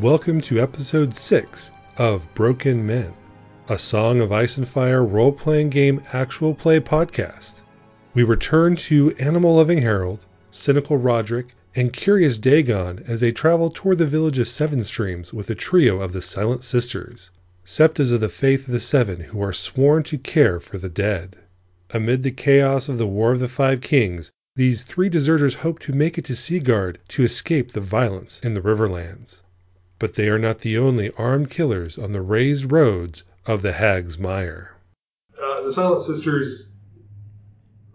Welcome to episode 6 of Broken Men, a Song of Ice and Fire role playing game actual play podcast. We return to Animal Loving Harold, Cynical Roderick, and Curious Dagon as they travel toward the village of Seven Streams with a trio of the Silent Sisters, septas of the faith of the Seven who are sworn to care for the dead. Amid the chaos of the War of the Five Kings, these three deserters hope to make it to Seaguard to escape the violence in the Riverlands. But they are not the only armed killers on the raised roads of the Hag's Mire. Uh, the Silent Sisters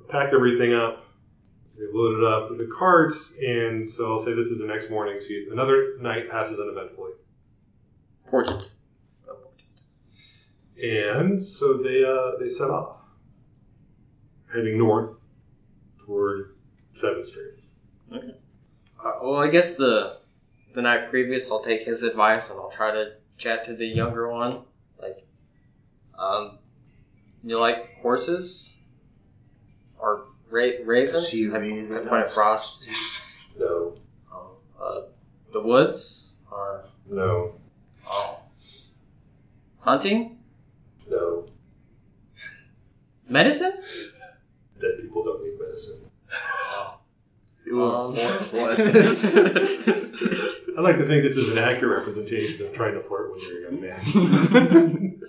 pack everything up. They load it up with the carts, and so I'll say this is the next morning. So you- another night passes uneventfully. Portent. And so they uh, they set off, heading north toward Seven Streams. Uh, well, I guess the the night previous, I'll take his advice and I'll try to chat to the younger one. Like, um, you like horses or ra- ravens? She I, really I point likes at Frost. No, Um, uh, the woods or no, oh, hunting, no. medicine. Dead people don't need medicine. You were Um, what? I like to think this is an accurate representation of trying to flirt when you're a young man.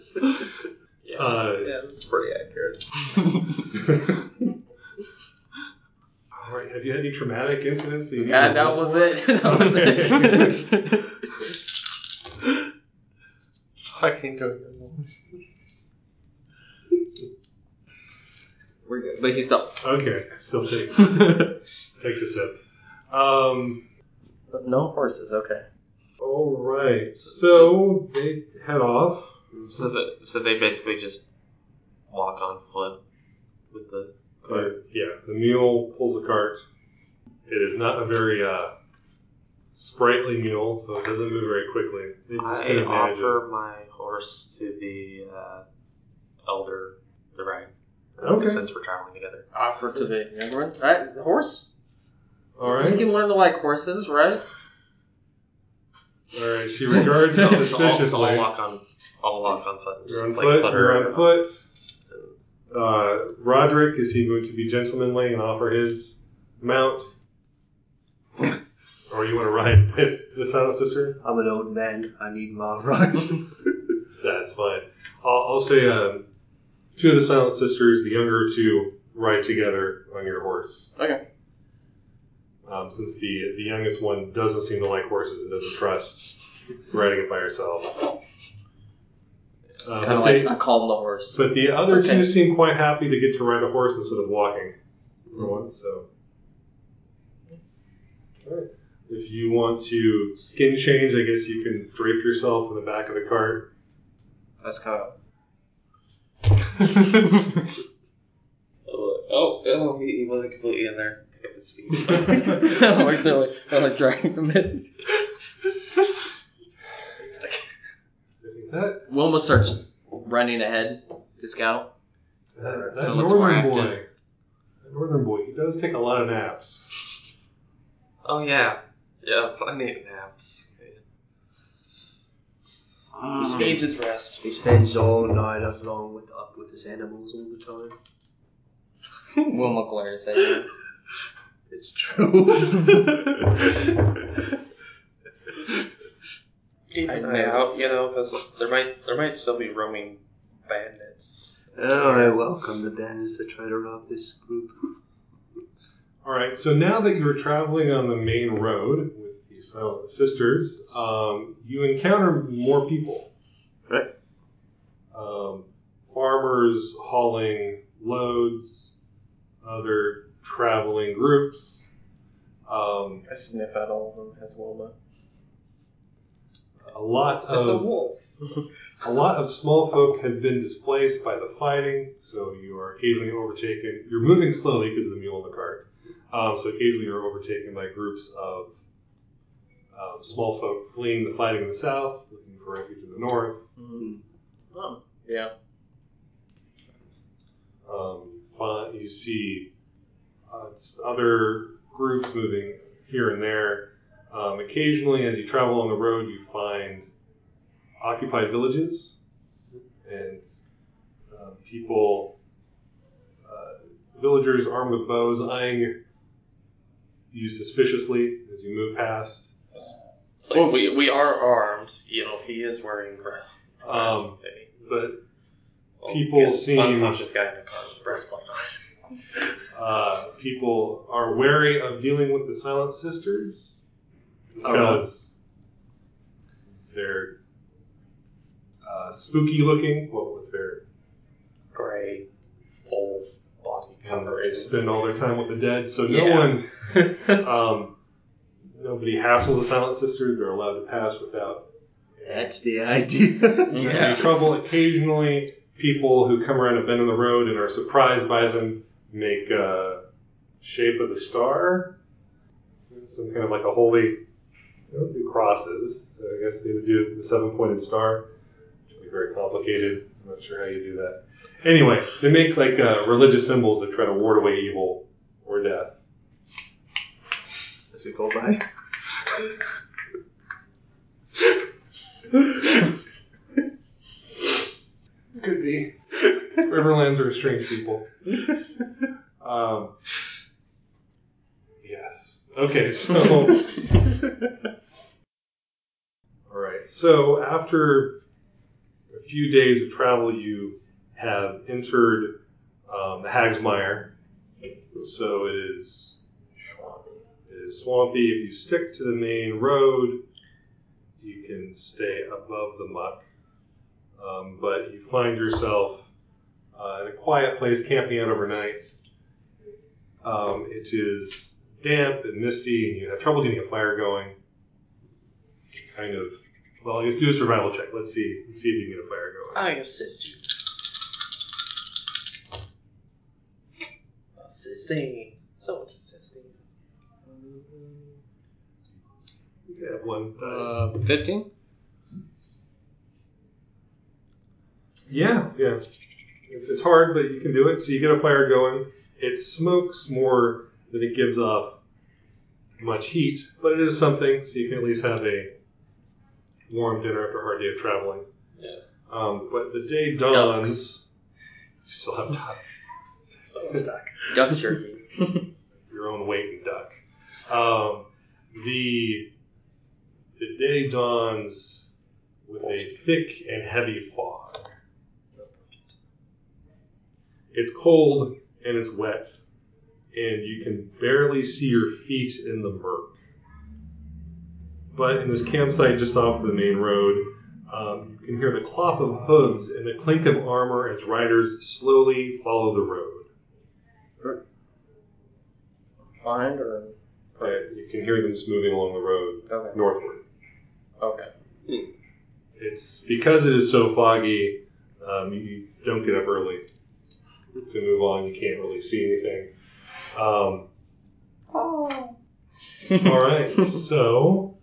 yeah, Uh, yeah, that's pretty accurate. All right. Have you had any traumatic incidents that you need Yeah, to that roll was for? it. That was it. Fucking doing We're good, but he stopped. Okay. Still takes takes a sip. Um. No horses. Okay. All right. So they head off. So that so they basically just walk on foot with the But yeah, the mule pulls a cart. It is not a very uh, sprightly mule, so it doesn't move very quickly. They just I kind of manage offer my horse to the uh, elder the ride. Okay. Since we're traveling together. Offer to the younger one. Right, the horse. All You can learn to like horses, right? All right. She regards So you I'll, I'll suspiciously. walk on I'll walk on foot. You're on like, foot. put You're on foot. Uh, Roderick, is he going to be gentlemanly and offer his mount? or you want to ride with the Silent Sister? I'm an old man. I need my ride. That's fine. I'll, I'll say um, two of the Silent Sisters, the younger two, ride together on your horse. Okay. Um, since the the youngest one doesn't seem to like horses and doesn't trust riding it by herself. Uh, Kind but of they- like I call him the horse. But the other Okay. two seem quite happy to get to ride a horse instead of walking. For once, so. Alright. If you want to skin change, I guess you can drape yourself in the back of the cart. That's kind of. Oh, oh, oh, he, he wasn't completely in there. Pick up his feet. like they're like they're like dragging him in. So I think that Wilma starts running ahead to scout. that, that Kinda looks more northern active. boy, that northern boy, he does take a lot of naps. oh yeah, yeah, plenty of naps. He Needs spends, his rest. he spends all night along with up with his animals all the time. Wilma glares at you. It's true. Keep I an eye out, you know, because there might there might still be roaming bandits. oh, I welcome the bandits that try to rob this group. Alright, so now that you're traveling on the main road with the Silent Sisters, um, you encounter more people. Right. Um, farmers hauling loads, other traveling groups. Um, I sniff at all of them as Wilma. a lot of It's a wolf. a lot of small folk have been displaced by the fighting, so you are occasionally overtaken. You're moving slowly because of the mule in the cart. Um, so occasionally you're overtaken by groups of um, small folk fleeing the fighting in the south, looking for refuge in the north. Mm. Oh, yeah. Um, fi- you see uh, just other groups moving here and there. Um, occasionally, as you travel along the road, you find occupied villages and uh, people, uh, villagers armed with bows, eyeing you suspiciously as you move past. It's like we, we are armed. You know, he is wearing breast. Um, but Well, people seem- unconscious guy in the car with breastplate on. uh, people are wary of dealing with the Silent Sisters Oh, really? because they're uh, spooky looking. What with their Gray, full body and they coverings. spend all their time with the dead, so no Yeah. one, um, nobody hassles the Silent Sisters. They're allowed to pass without That's the idea. Yeah. any trouble. Occasionally, people who come around a bend in the road and are surprised by them make a shape of the star, some kind of like a holy. Don't do crosses. I guess they would do the seven-pointed star, which would be very complicated. I'm not sure how you do that. Anyway, they make like uh, religious symbols that try to ward away evil or death. As we go by. Could be. Riverlands are strange people. Um, yes. Okay, so. All right. So after a few days of travel, you have entered um, the Hagsmire. So it is swampy. It is swampy. If you stick to the main road, you can stay above the muck. Um, but you find yourself uh, in a quiet place, camping out overnight. Um, it is damp and misty, and you have trouble getting a fire going. Kind of. Well, let's do a survival check. Let's see. Let's see if you can get a fire going. I assist you. Assisting. So much assisting. You have one. die. Uh, 15? Yeah, yeah. It's, it's hard, but you can do it. So you get a fire going. It smokes more than it gives off much heat, but it is something. So you can at least have a warm dinner after a hard day of traveling. Yeah. Um, but the day dawns. Ducks. You still have duck. So stuck. Duck jerky. Your own weight in duck. Um, the the day dawns with a thick and heavy fog. It's cold and it's wet, and you can barely see your feet in the murk. But in this campsite just off the main road, um, you can hear the clop of hooves and the clink of armor as riders slowly follow the road. Behind or? Uh, you can hear them just moving along the road Okay. northward. Okay. It's because it is so foggy, um, you don't get up early to move on. You can't really see anything. Um, all right, so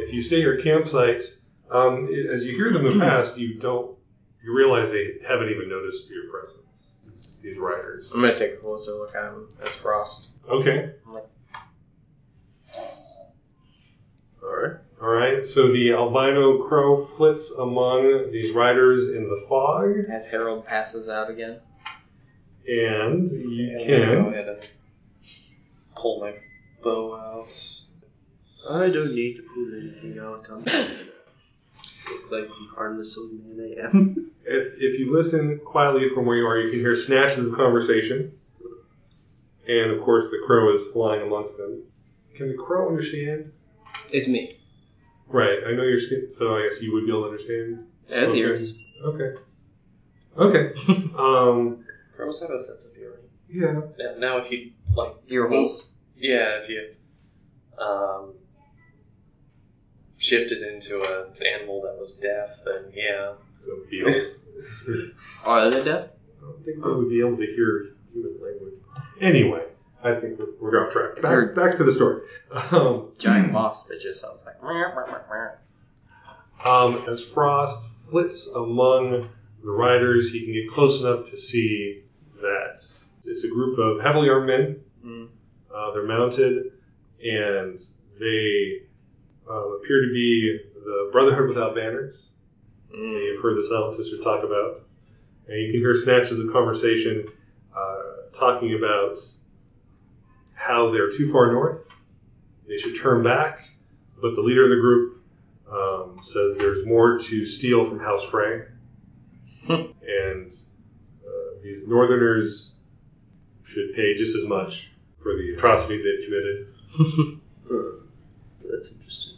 if you stay at your campsite, um, as you hear them move past, you don't. You realize they haven't even noticed your presence. These, these riders. I'm gonna take a closer look at them as Frost. Okay. Like- All right. All right. So the albino crow flits among these riders in the fog, As Harold passes out again. and you I'm gonna go can. ahead and pull my bow out. I don't need to pull anything out. I'm look like the harmless old man I am. If, if you listen quietly from where you are, you can hear snatches of conversation, and of course the crow is flying amongst them. Can the crow understand? It's me. Right. I know your skin, so I guess you would be able to understand. As spoken. yours. Okay. Okay. um. Crows have a sense of hearing. Yeah. Now, now if you like, Ear holes. yeah, if you um, shifted into a animal that was deaf, then yeah. So beetles. Are they deaf? I don't think they would be able to hear human language. Anyway, I think we're, we're off track. Back, back to the story. Um, Giant wasp. It just sounds like. um, as Frost flits among the riders, he can get close enough to see that it's a group of heavily armed men. Mm. Uh, they're mounted, and they uh, appear to be the Brotherhood Without Banners. Mm. You've heard the Silent Sister talk about. And you can hear snatches of conversation uh, talking about how they're too far north. They should turn back. But the leader of the group um, says there's more to steal from House Frank. and uh, these northerners should pay just as much for the atrocities they've committed. Huh. That's interesting.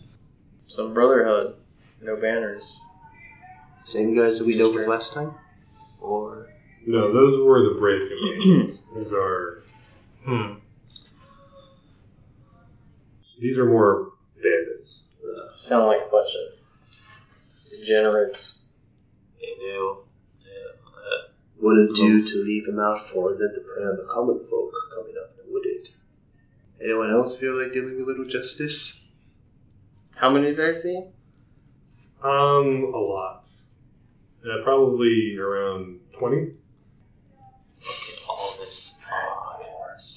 Some brotherhood, no banners. Same guys that we dealt with last time? Or. No, those were the brave companions. These are Hmm. These are more bandits. Sound like a bunch of degenerates. They do. Yeah. Uh, Would it do to leave him out for them to prey on the common folk coming up, would it? Anyone else feel like dealing a little justice? How many did I see? Um, a lot. Uh, probably around twenty. look at all this fog.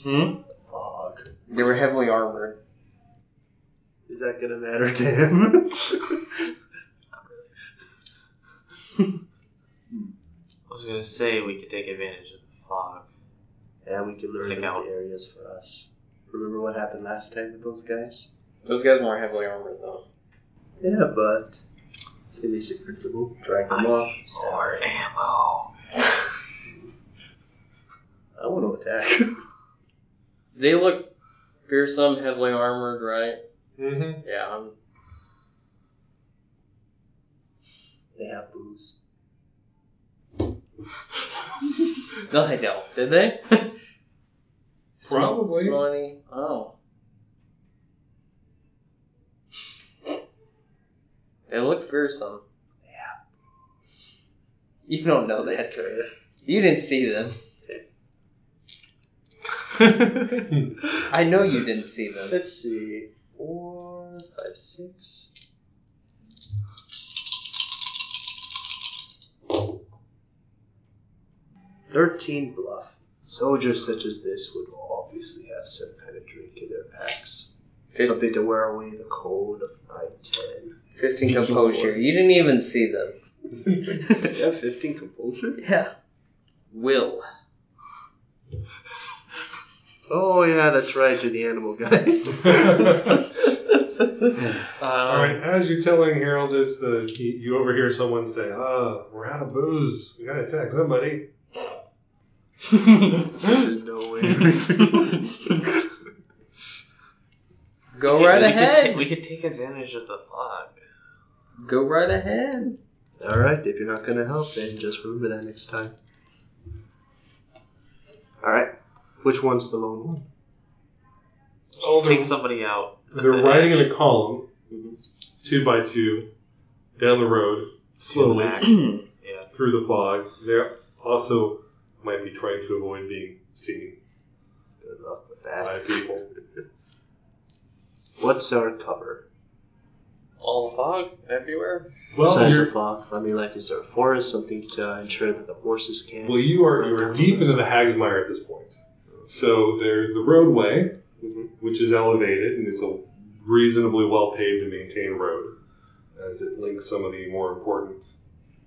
Hmm? Fog. They were heavily armored. Is that gonna matter to him? I was gonna say we could take advantage of the fog. yeah, we could lure Check them out. to areas for us. Remember what happened last time with those guys? Those guys weren't heavily armored though. Yeah, but the basic principle. Drag them off. stab more ammo. I want to attack. They look fearsome, heavily armored, right? Mm-hmm. Yeah, I'm they have booze. No, they don't. Did they? Probably. Smell any? Oh. They look fearsome. Yeah. You don't know that. You didn't see them. I know you didn't see them. Let's see. Four, five, six. Thirteen bluff. Soldiers such as this would obviously have some kind of drink in their packs. Fif- Something to wear away the cold of night ten. 15 composure. You didn't even see them. yeah, fifteen composure. Yeah. Will. Oh yeah, that's right. You're the animal guy. All right. As you're telling Harold this, uh, he, you overhear someone say, "Ah, we're out of booze. We gotta attack somebody." this is no way. Go We right could- we could ahead. we could take advantage of the fog. Go right ahead. All right, if you're not gonna help, then just remember that next time. All right, which one's the lone one? Oh, Take they're, somebody out. they're riding in a column, Mhm. two by two, down the road, To the slowly back. yeah. through the fog. They also might be trying to avoid being seen Good luck with by that. people. What's our cover? All the fog everywhere. Well, Besides you're, the fog, I mean, like, is there a forest, something to ensure that the horses can't? well, you are you are deep into the Hagsmire at this point. So there's the roadway, Mhm. which is elevated, and it's a reasonably well paved and maintained road, as it links some of the more important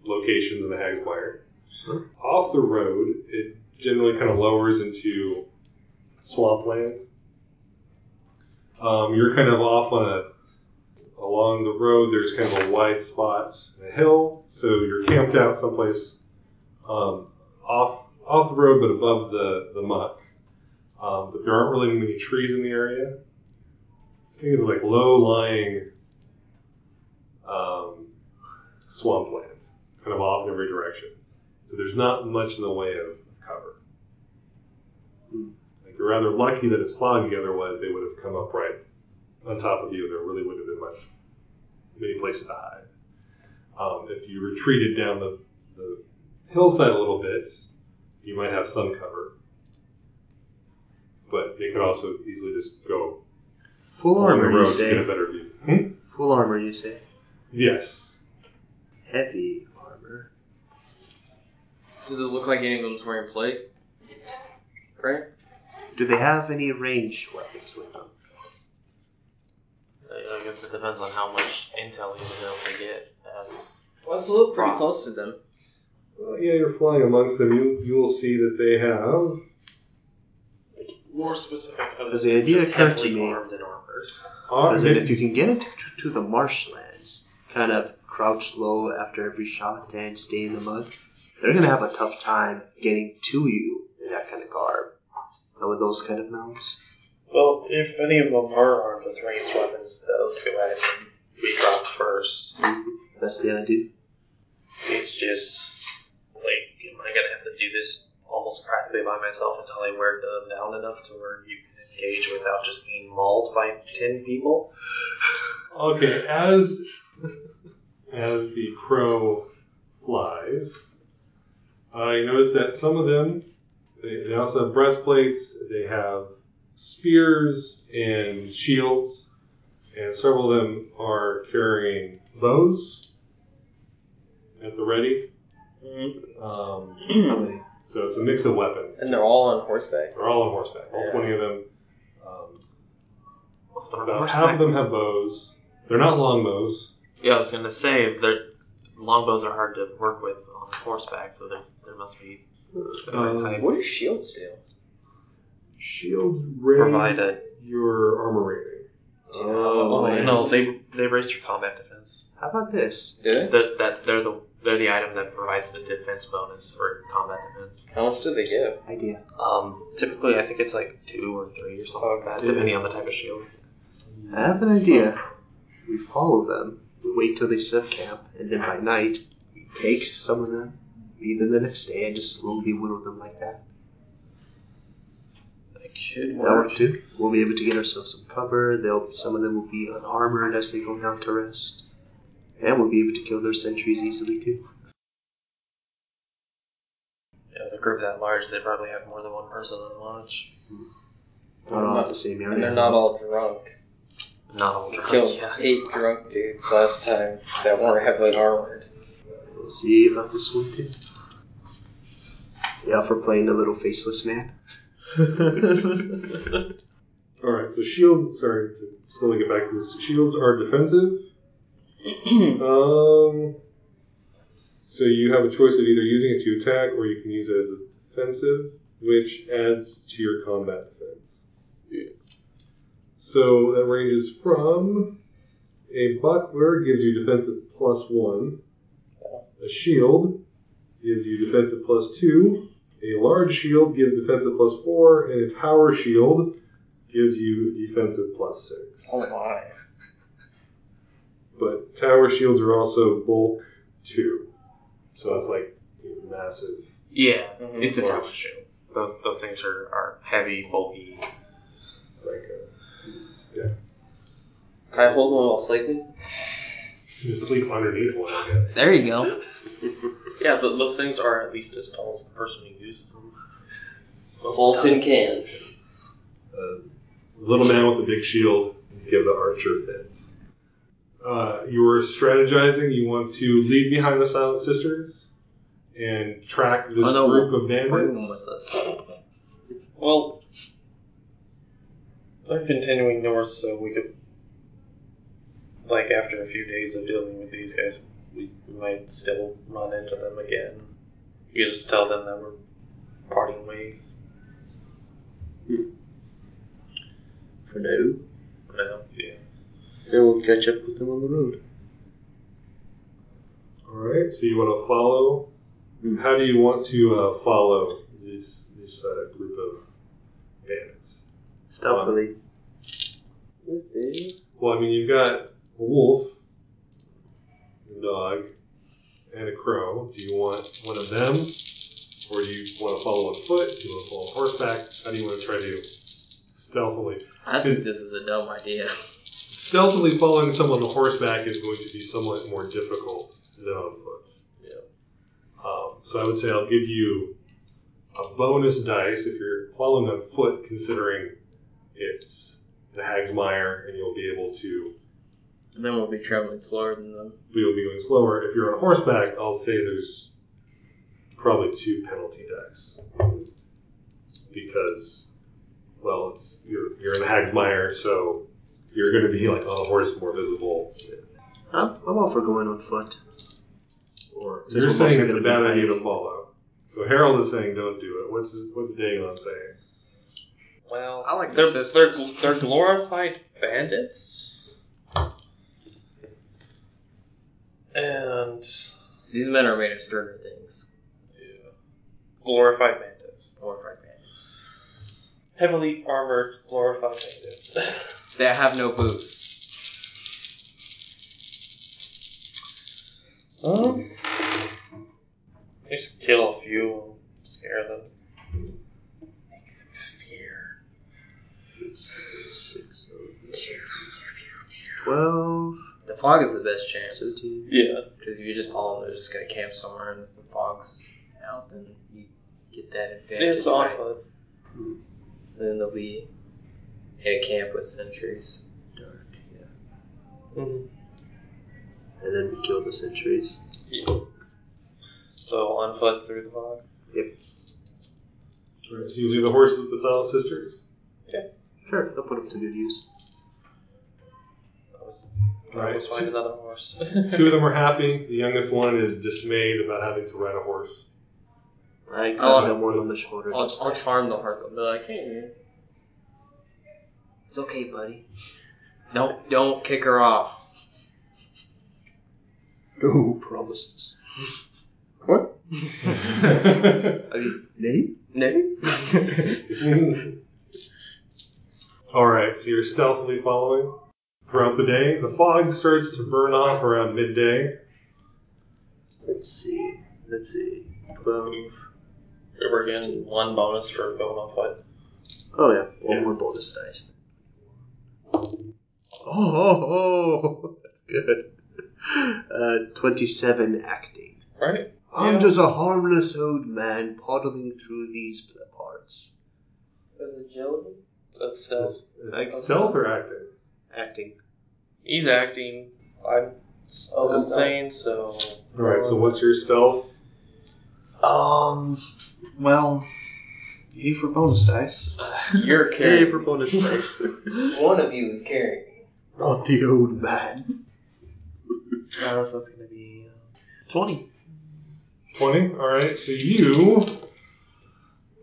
locations in the Hagsmire. Sure. Off the road, it generally kind of lowers into swampland. Um, you're kind of off on a along the road. There's kind of a wide spot, a hill, so you're camped out someplace um, off off the road, but above the the muck. Um, but there aren't really many trees in the area. Think of like low lying um, swampland, kind of off in every direction. So there's not much in the way of cover. Hmm. Like you're rather lucky that it's foggy, otherwise they would have come up right on top of you, and there really wouldn't have been much many places to hide. Um, if you retreated down the, the hillside a little bit, you might have some cover. But they could also easily just go Full along the armor, you road to get a say? better view. Hmm? Full armor, you say? Yes. Heavy armor. Does it look like any of them's wearing plate? Right? Do they have any ranged weapons with them? I guess it depends on how much intel he was able to get as Well, I flew pretty Frost. close to them. Well, yeah, you're flying amongst them. You you will see that they have more specific other Because the idea just occurred to heavily me- armed and armored. uh, Because then if you can get into to, to the marshlands, kind of crouch low after every shot and stay in the mud, they're gonna have a tough time getting to you in that kind of garb. And with those kind of mounts. Well, if any of them are armed with ranged weapons, those guys would be dropped first. That's the idea. It's just like, am I gonna have to do this almost practically by myself until I wear them down enough to where you can engage without just being mauled by ten people? Okay, as as the crow flies, uh, you notice that some of them they, they also have breastplates. They have spears and shields, and several of them are carrying bows at the ready. Um, How many? So it's a mix of weapons. And they're all on horseback. They're all on horseback. All Yeah. twenty of them. Um, If they're on about horseback- half of them have bows. They're not longbows. Yeah, I was gonna say they're longbows are hard to work with on horseback, so there there must be a different Um, type. What do shields do? Shields raise Provide a your armor rating. Oh, Oh, yeah. no, they they raised your combat defense. How about this? Do they? That that they're the they're the item that provides the defense bonus for combat defense. How much do they give? Idea. Um, typically, I think it's like two or three or something like that, depending on the type of shield. I have an idea. We follow them, we wait till they set up camp, and then by night, we take some of them, leave them the next day, and just slowly whittle them like that. That could That work. work too. We'll be able to get ourselves some cover. They'll some of them will be unarmored as they go down to rest, and we'll be able to kill their sentries easily too. Yeah, with a group that large, they probably have more than one person on watch. Not all at the same area. And they're not all drunk. Not all drunk. killed Yeah. eight drunk dudes last time that weren't heavily armored. We'll see about this one too. Yeah, for playing the little faceless man. All right, so shields. Sorry to slowly get back to this. Shields are defensive. um, so you have a choice of either using it to attack or you can use it as a defensive, which adds to your combat defense. So that ranges from a buckler gives you defensive plus one, a shield gives you defensive plus two, a large shield gives defensive plus four, and a tower shield gives you defensive plus six. Oh my. But tower shields are also bulk two, so it's like massive. Yeah, Mhm. it's a tower shield. Those those things are, are heavy, bulky. It's like a, Can I hold one while sleeping? you just sleep underneath one, I guess. There you go. Yeah, but those things are at least as tall as the person who uses them. Most of the Bolton can. Uh, little man with a big shield give the archer fits. Uh, you were strategizing. You want to leave behind the Silent Sisters and track this Oh, no, group of Bring bandits. them with us. Well, they're continuing north, so we could, like, after a few days of dealing with these guys, we, we might still run into them again. You just tell them that we're parting ways. For now, For now, yeah. Then we'll catch up with them on the road. All right. So you want to follow. Hmm. How do you want to uh, follow this this uh, group of bandits? Stealthily. Well, I mean, you've got a wolf, a dog, and a crow. Do you want one of them, or do you want to follow on foot? Do you want to follow on horseback? How do you want to try to stealthily? I think this is a dumb idea. Stealthily following someone on horseback is going to be somewhat more difficult than on foot. Yeah. Um, so I would say I'll give you a bonus dice if you're following on foot, considering it's the Hagsmire, and you'll be able to Then we'll be traveling slower than them. we'll be going slower. If you're on horseback, I'll say there's probably two penalty dice because, well, it's you're you're in the Hagsmire, so you're going to be like on a horse is more visible. I'm, I'm all for going on foot. Or Since you're we're saying mostly it's a gonna be bad idea to hiding. follow. So Harold is saying don't do it. What's what's Dagon saying? Well, I like the they're, they're sisters. they're glorified bandits, and These men are made of sterner things. glorified bandits, Glorified bandits. heavily armored glorified bandits. They have no boots. um, just kill a few, and scare them, make them fear. Six, Twelve, The fog is the best chance. seventeen. Yeah, Because if you just follow them, they're just going to camp somewhere, and if the fog's out, then you get that advantage. it's on right? foot. Then they'll be in a camp with sentries. Dark, yeah. Mm-hmm. And then we kill the sentries. So on foot through the fog. Right, so you leave the horses with the Silent Sisters. Yeah. Sure, they'll put them to good use. I was, All I right. was find another horse. Two of them are happy. The youngest one is dismayed about having to ride a horse. I cut Oh, them one on the shoulder. I'll, just I'll charm the horse. I'll be like, hey, it's okay, buddy. Don't don't kick her off. no promises. What? I mean, name? no. All right, so you're stealthily following throughout the day. The fog starts to burn off around midday. Let's see. Let's see. Twelve. We're getting one bonus for going on foot. Oh yeah, one Yeah. more bonus dice. Oh, oh, oh, that's good. Uh, twenty-seven acting. Right? I'm Yeah. just a harmless old man poddling through these parts. There's agility. That's stealth. It's stealth or acting? Acting. He's acting. I'm Oh, something, so. All right, so what's your stealth? Um. Well. E for bonus dice. You're Hey, carrying. for bonus dice. One of you is carrying. Not the old man. Uh, so that's gonna be uh, twenty. 20. All right, so you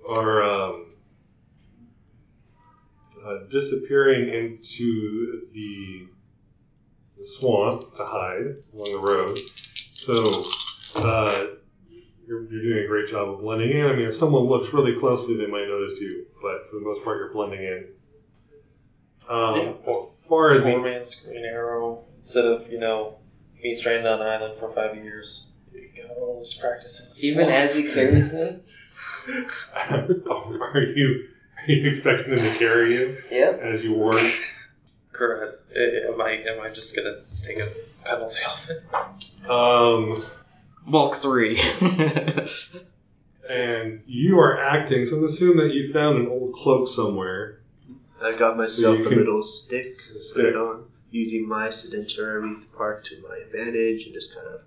are um, uh, disappearing into the, the swamp to hide along the road. So uh, you're, you're doing a great job of blending in. I mean, if someone looks really closely, they might notice you, but for the most part, you're blending in. Um, Yeah. as far as Four the man's green arrow. Instead of you know being stranded on an island for five years, you gotta always practice in the Even as he carries me. Oh, are you are you expecting them to carry you Yep. as you work? Correct. Am I am I just gonna take a penalty off it? Um, Bulk three. and you are acting, so I'm assuming that you found an old cloak somewhere. I got myself you a little stick, A put it on, using my sedentary part to my advantage, and just kind of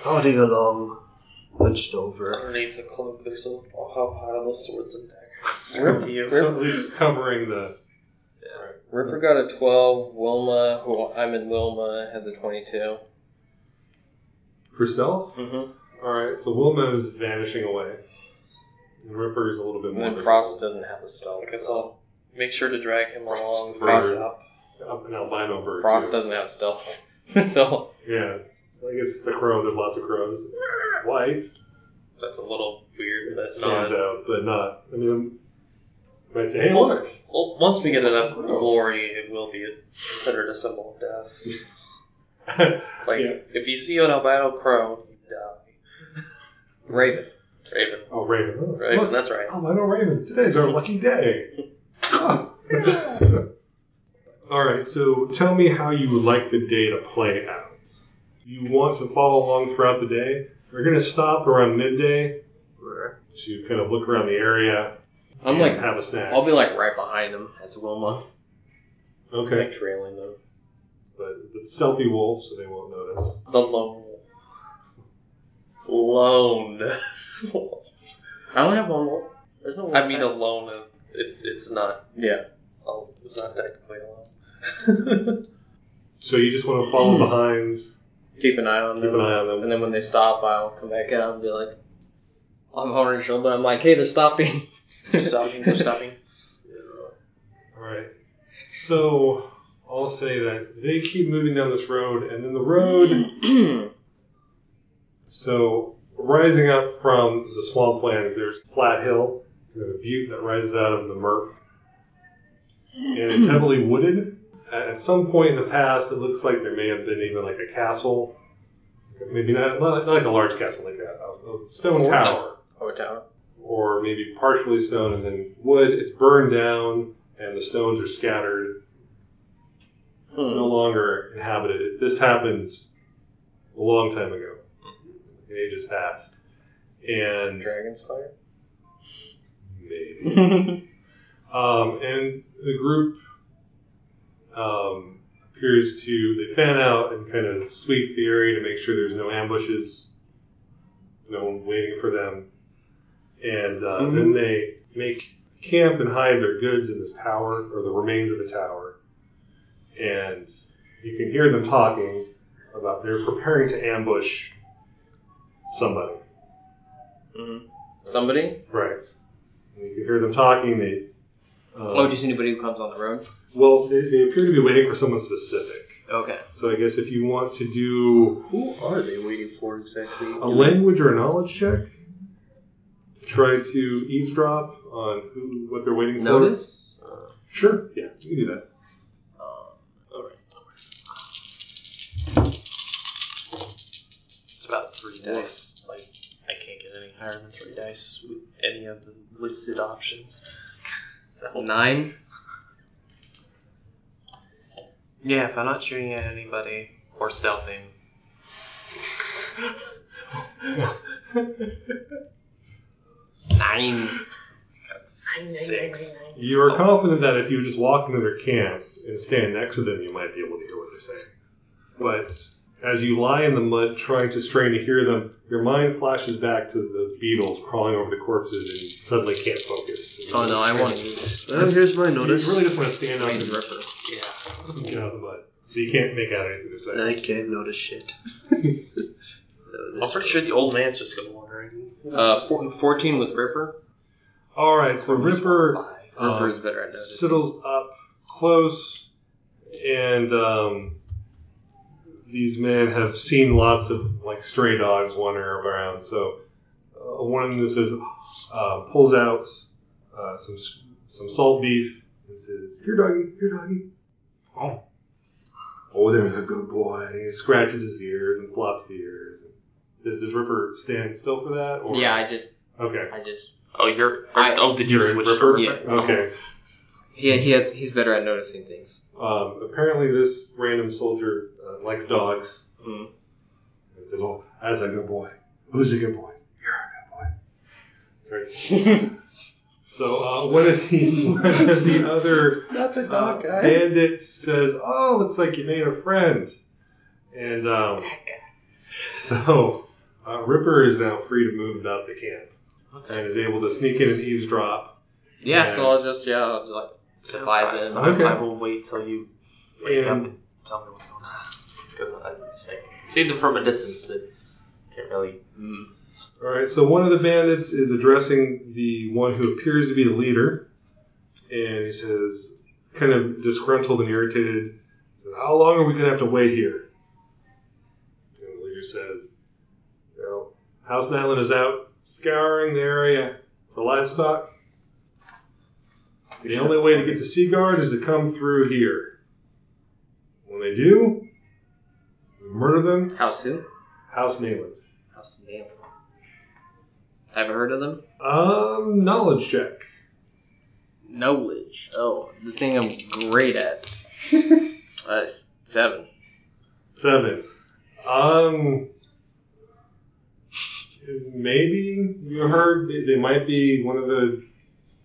plodding along, hunched over. Underneath the cloak, there's a whole pile of swords and daggers. Rip- to you. So at least covering the. Right. Ripper got a 12. Wilma, who I'm in Wilma, has a 22. For stealth? Mm-hmm. Alright, so Wilma is vanishing away. And Ripper is a little bit And more. then Frost doesn't have a stealth. I guess so- I'll make sure to drag him along face Bird. up. Up an albino bird. Frost too. doesn't have stealth. so, Yeah, it's, I guess it's the crow. There's lots of crows. It's white, That's a little weird, but stands not. out, but not. I mean, I might say, hey, look. Well, once we get enough glory, it will be considered a symbol of death. Like, Yeah. if you see an albino crow, you die. Raven. Raven. oh, Raven. Oh, Raven, look. that's right. Oh, I know Raven. Today's our lucky day. Yeah. All right, so tell me how you would like the day to play out. You want to follow along throughout the day. We're going to stop around midday to kind of look around the area I'm and like, have a snack. I'll be like right behind them as Wilma, okay, like trailing them. but it's stealthy wolf, so they won't notice. The lone wolf. Lone. I only have one wolf. There's no wolf. I mean, pack. alone, is- it's, it's not, yeah. oh, it's not technically alone. So you just want to follow hmm. behind, Keep an eye on keep them. an eye on them. And then when they stop, I'll come back out and be like, I'm over his shoulder. I'm like, hey, they're stopping. They're stopping. They're stopping. Yeah. All right. So I'll say that they keep moving down this road, and then the road. So rising up from the swamplands, there's flat hill, a butte that rises out of the murk, and it's heavily wooded. At some point in the past, it looks like there may have been even like a castle, maybe not, not like a large castle, like a, a stone tower oh, a tower. or maybe partially stone and then wood. It's burned down and the stones are scattered. It's no hmm. longer inhabited. This happened a long time ago. Hmm. Ages past. And Dragon's fire. Maybe. Um, and the group um, appears to they fan out and kind of sweep the area to make sure there's no ambushes, no one waiting for them, and uh, then they make camp and hide their goods in this tower or the remains of the tower, and you can hear them talking about they're preparing to ambush somebody. Mm-hmm. Somebody? Right. And you can hear them talking. They um, Oh, just anybody who comes on the road? Well, they, they appear to be waiting for someone specific. Okay. So I guess if you want to do Who are they waiting for exactly? a language or a knowledge check, try to eavesdrop on who what they're waiting for. Notice? Sure. Yeah, you can do that. Alright. It's about three dice. Like, I can't get any higher than three dice with any of the listed options. So, Nine? yeah, if I'm not shooting at anybody or stealthing. Nine. That's six. You are confident that if you just walk into their camp and stand next to them, you might be able to hear what they're saying. But as you lie in the mud trying to strain to hear them, your mind flashes back to those beetles crawling over the corpses and you suddenly can't focus. Oh no, I want to use Well, here's my notice. You really just want to stand up Rain and Ripper. yeah, get out of the mud. So you can't make out anything they're saying. I can't notice shit. I'm pretty sure the old man's just gonna wander in. Uh, four, 14 with Ripper. All right, so Ripper Ripper is um, better at noticing. settles up close, and um, these men have seen lots of like stray dogs wandering around. So uh, one of them says, uh, pulls out uh, some some salt beef and says, "Here, doggy, here, doggy." Oh, oh, there's a good boy. And he scratches his ears and flops the ears. Does, does Ripper stand still for that? Or? Yeah, I just, Okay. I just. Oh, you're. I- oh, did you You're switch Ripper? Yeah. Okay. He, he has, he's better at noticing things. Um, apparently, this random soldier uh, likes dogs. Mm. It says, "Oh, that's a good boy. Who's a good boy? You're a good boy." Sorry. so uh, one of the one of the other Not the uh, bandits says, "Oh, looks like you made a friend." And um, so uh, Ripper is now free to move about the camp and is able to sneak in and eavesdrop. Yeah, so I'll just, yeah, I'll just like Sounds survive fine. in. So Okay. I, I will wait till you wake up And and tell me what's going on. Because I just like, see them from a distance, but can't really. Mm. All right, so one of the bandits is addressing the one who appears to be the leader, and he says, kind of disgruntled and irritated, "How long are we going to have to wait here?" And the leader says, "Well, House Nayland is out scouring the area for livestock. The only way to get to Seaguard is to come through here. When they do, we murder them. House who? House Nayland. House Nail. Ever heard of them? Um, knowledge check." Knowledge. Oh, the thing I'm great at. uh, seven. Seven. Um, maybe you heard they might be one of the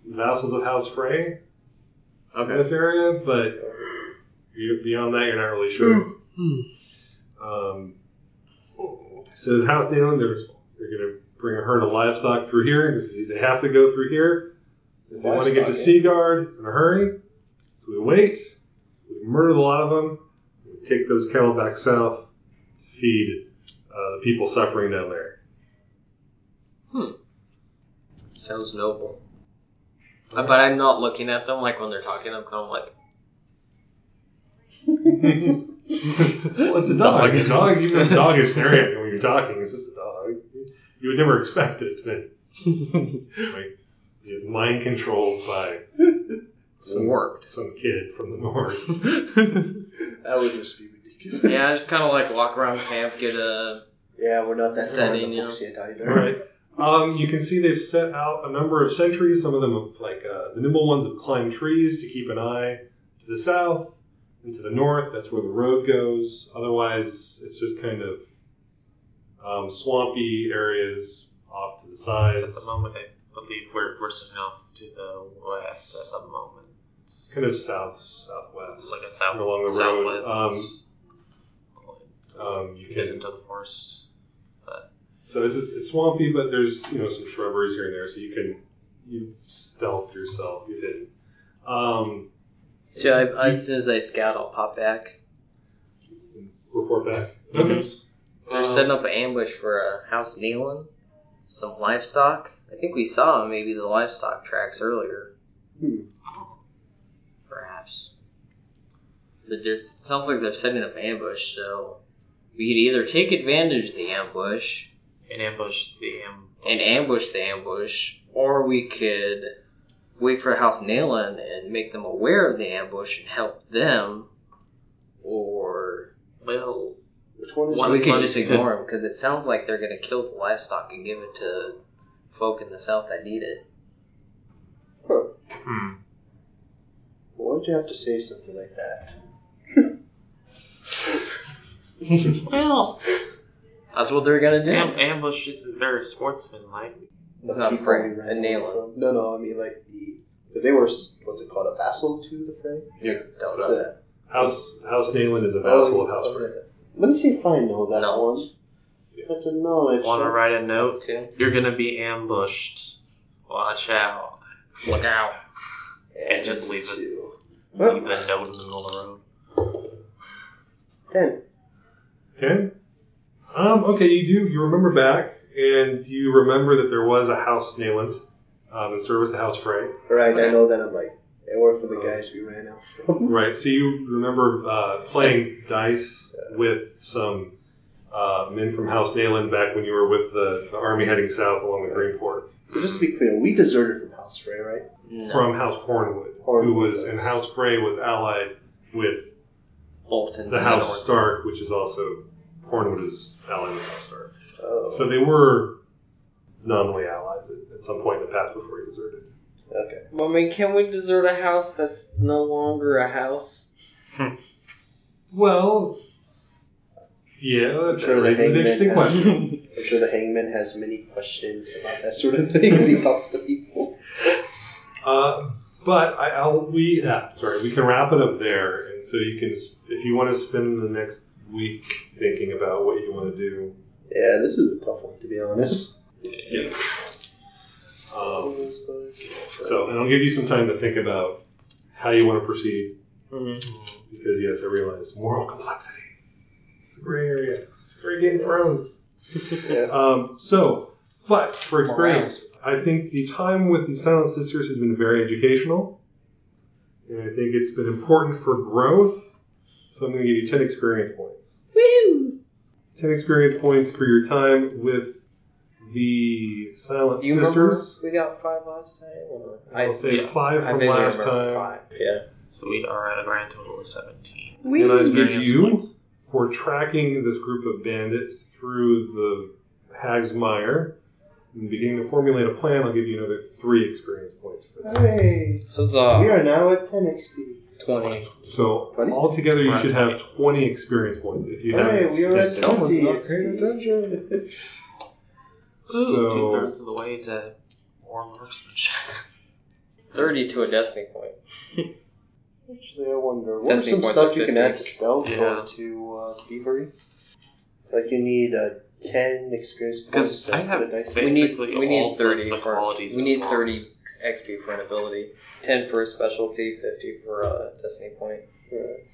vassals of House Frey in this area, but you- beyond that, you're not really sure. Um, says House Nayland, they're, they're going to bring a herd of livestock through here because they have to go through here. If they want to get to Livestock? Seaguard in a hurry, so we wait. We murdered a lot of them. We take those cattle back south to feed uh, the people suffering down there. Hmm. Sounds noble. But I'm not looking at them like when they're talking. I'm kind of like, well, it's a dog. A dog, even a dog is staring at you when you're talking. It's just a dog. You would never expect that it's been like mind controlled by some warped. some kid from the north. That would just be ridiculous. Yeah, I just kind of like walk around camp, get a. Yeah, we're not that far in Setting, the yeah. books yet either. Right. Um, you can see they've set out a number of sentries. Some of them have, like uh, the nimble ones have climbed trees to keep an eye to the south and to the north. That's where the road goes. Otherwise, it's just kind of um, swampy areas off to the sides. At the moment, I believe we're we're sitting off to the west at the moment, Kind of south, southwest. like a south along the road. southwest. Um, you get can. into the forest. So it's just, it's swampy, but there's you know some shrubberies here and there, so you can you stealth yourself. You've hidden. Um, So I, as soon as I scout, I'll pop back. report back. Mhm. Okay. They're Um, setting up an ambush for a house Nayland, some livestock. I think we saw maybe the livestock tracks earlier. Hmm. Perhaps. But there's sounds like they're setting up an ambush, so we could either take advantage of the ambush And ambush the ambush. and ambush the ambush, or we could wait for House Nayland and make them aware of the ambush and help them, or Well, Which one is One we of could us just could- ignore them because it sounds like they're going to kill the livestock and give it to folk in the south that need it. hmm. Why would you have to say something like that? well, That's what they're going to do. am- ambush is very sportsmanlike. It's not people Frey, we ran a away Nayland. No, no, I mean like the. But they were, what's it called, a vassal to the Frey? Yeah. Don't So know. House House Nayland is a oh, vassal of House Oh, Frey. Let me see if I know that Knowledge. one. That's a knowledge. Want to write a note? Too. You're gonna be ambushed. Watch out. Look out. And just leave it. two. Leave the note in the middle of the road. Ten. Ten. Um. Okay. You do. You remember back, and you remember that there was a House Nayland um, in service to House Frey. Right, I know that I'm like, I worked for the Oh. guys we ran out from. Right. So you remember uh, playing dice with some uh, men from House Nayland back when you were with the, the army heading south along the Green Fork But just to be clear, we deserted from House Frey, right? No. from House Cornwood, who Cornwood, was yeah. and House Frey was allied with Bolton's the House north. Stark, which is also Cornwood is allied with House Stark. Oh, So they were nominally allies at, at some point in the past before he deserted. okay. I mean, can we desert a house that's no longer a house? Well, yeah, that, Sure, that the raises an interesting has- question. I'm sure the hangman has many questions about that sort of thing when he talks to people. Uh, but I, I'll we yeah, sorry, we can wrap it up there, and so you can if you want to spend the next week thinking about what you want to do. Yeah, this is a tough one to be honest. Yeah. Um, so, and I'll give you some time to think about how you want to proceed, Mm-hmm. because yes, I realize moral complexity. It's a gray area. It's very Game of Thrones. Yeah. Um, so, but for experience, I think the time with the Silent Sisters has been very educational, and I think it's been important for growth. So I'm going to give you 10 experience points. Woo! 10 experience points for your time with the Silent Do you remember Sisters. we got five last time? Or? I'll say yeah, five I from vaguely last remember time. Five. Yeah. So we are at a grand total of 17. And I give Experience you points. for tracking this group of bandits through the Hag's Mire and beginning to formulate a plan. I'll give you another three experience points for that. Hey, Huzzah! we are now at 10 XP. Twenty. So Twenty? altogether, you Right. should have 20 experience points if you haven't we are at spent 20 not paying attention. Ooh, So- two thirds of the way to more marksmanship. Thirty to a destiny point. Actually, I wonder, what are some points stuff are you can 50. add to stealth Yeah. or to uh, thievery? Like you need uh, 10 experience points Because to I have put a dice. We need Basically we need all the- thirty the for qualities we need want. thirty XP for an ability. Ten for a specialty. Fifty for a destiny point. Right.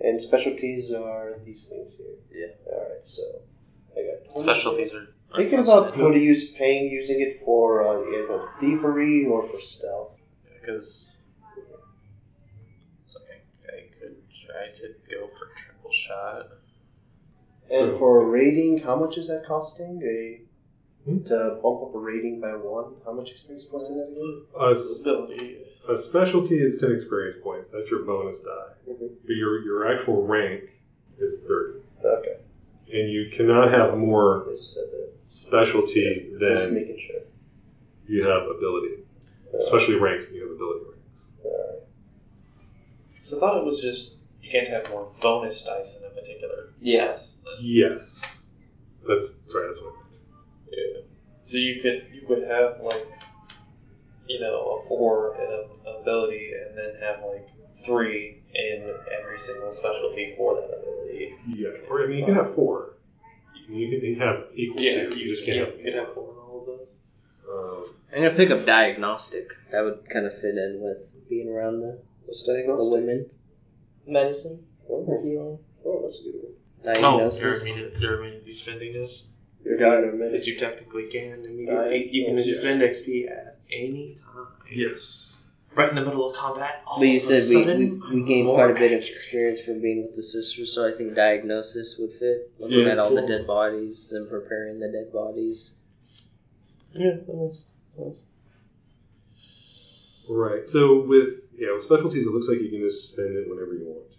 And specialties are these things here. Yeah. All right. So I got 20. Specialties are. Thinking about what are you paying using it for uh, either thievery or for stealth. Because. It's okay. I could try to go for triple shot. And So- for rating, how much is that costing? A Hmm? to bump up a rating by one. How much experience points is that again? A, s- Ability. a specialty is 10 experience points. That's your bonus die. Mhm. But your, your actual rank is 30. Okay. And you cannot have more I just said that. specialty Just than making sure. you have ability. Uh, Especially ranks, and you have ability ranks. alright. So I thought it was just you can't have more bonus dice in a particular Yeah. test. Yes. That's sorry, that's what I meant. Yeah. So you could you could have like you know a four in a ability and then have like three in every single specialty for that ability. Yeah. Or I mean you can have four. You can, you can, you can have equal to. You just can't you, have you could have four in all of those. Um, I'm gonna pick up diagnostic. That would kind of fit in with being around the, What's the diagnostic? women. Medicine for Oh, hmm. healing. oh, that's a good one. Oh, you're Diagnosis. immediately, you're immediately spending this You're Got in a minute. because you technically can Right. You can oh, Yeah. spend XP at any time. yes. Right in the middle of combat. all But you of a said we, sudden, we, we I'm gained quite a bit of experience from being with the sisters, so I think diagnosis would fit. Looking Yeah, at all the dead bodies and preparing the dead bodies. Yeah, that makes sense. Right. So with yeah, with specialties, it looks like you can just spend it whenever you want to.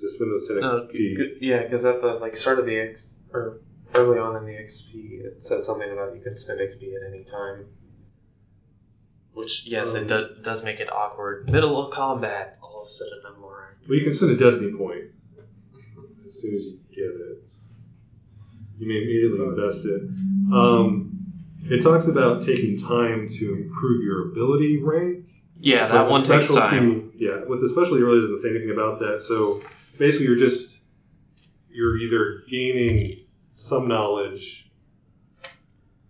Just spend those ten No, XP. g- g- yeah, because at the like start of the X or early on in the XP, it said something about you can spend XP at any time. Which yes, Um, it do, does make it awkward. Middle of combat, all of a sudden I'm more. Well, you can spend a destiny point as soon as you get it. You may immediately invest it. Um, it talks about taking time to improve your ability rank. Yeah, that one takes time. Yeah, with the specialty, it really doesn't say anything about that. So basically, you're just you're either gaining some knowledge,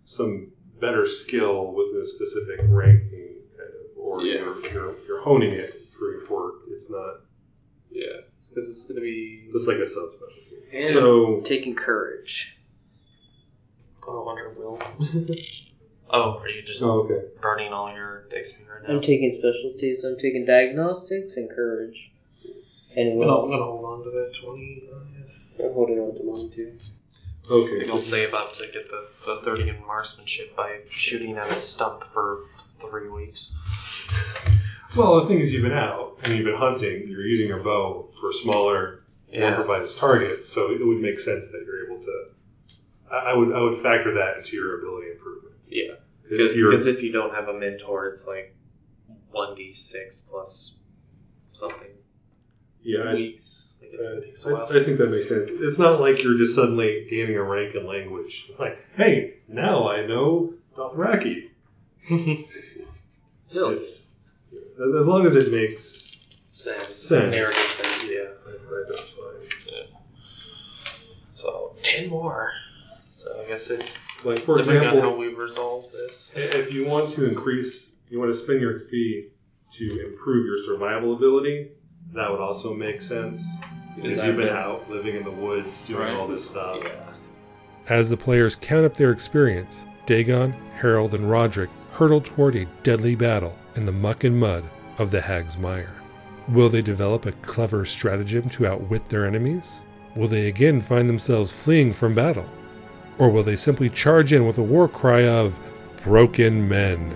some better skill within a specific ranking, kind of, or Yeah. you're, you're you're honing it through your work. It's not Yeah, because it's gonna be. it's like a subspecialty. And So taking courage. Oh, under will. oh, are you just oh, okay. burning all your XP right now? I'm taking specialties. I'm taking diagnostics and courage. And I'm gonna gonna hold on to that twenty. I'm holding on to mine too. I Okay. think So I'll save up to get the, the 30 in marksmanship by shooting at a stump for three weeks. Well, the thing is, you've been out and you've been hunting. You're using your bow for smaller, more Yeah. improvised targets, so it would make sense that you're able to. I I would I would factor that into your ability improvement. Yeah. If you're Because if you don't have a mentor, it's like 1d6 plus something yeah, I, weeks. Like it, it takes a while. I, I think that makes sense. It's not like you're just suddenly gaining a rank in language. Like, hey, now I know Dothraki. It's as long as it makes sense. Sense. Narrative sense, yeah. right, that's fine. So, 10 more. So I guess it, Like for depending example, on how we resolve this. If you want to increase, you want to spend your XP to improve your survival ability, that would also make sense. Because you've been been- out living in the woods doing Right. all this stuff. Yeah. As the players count up their experience, Dagon, Harold, and Roderick hurtle toward a deadly battle in the muck and mud of the Hag's Mire. Will they develop a clever stratagem to outwit their enemies? Will they again find themselves fleeing from battle? Or will they simply charge in with a war cry of broken men?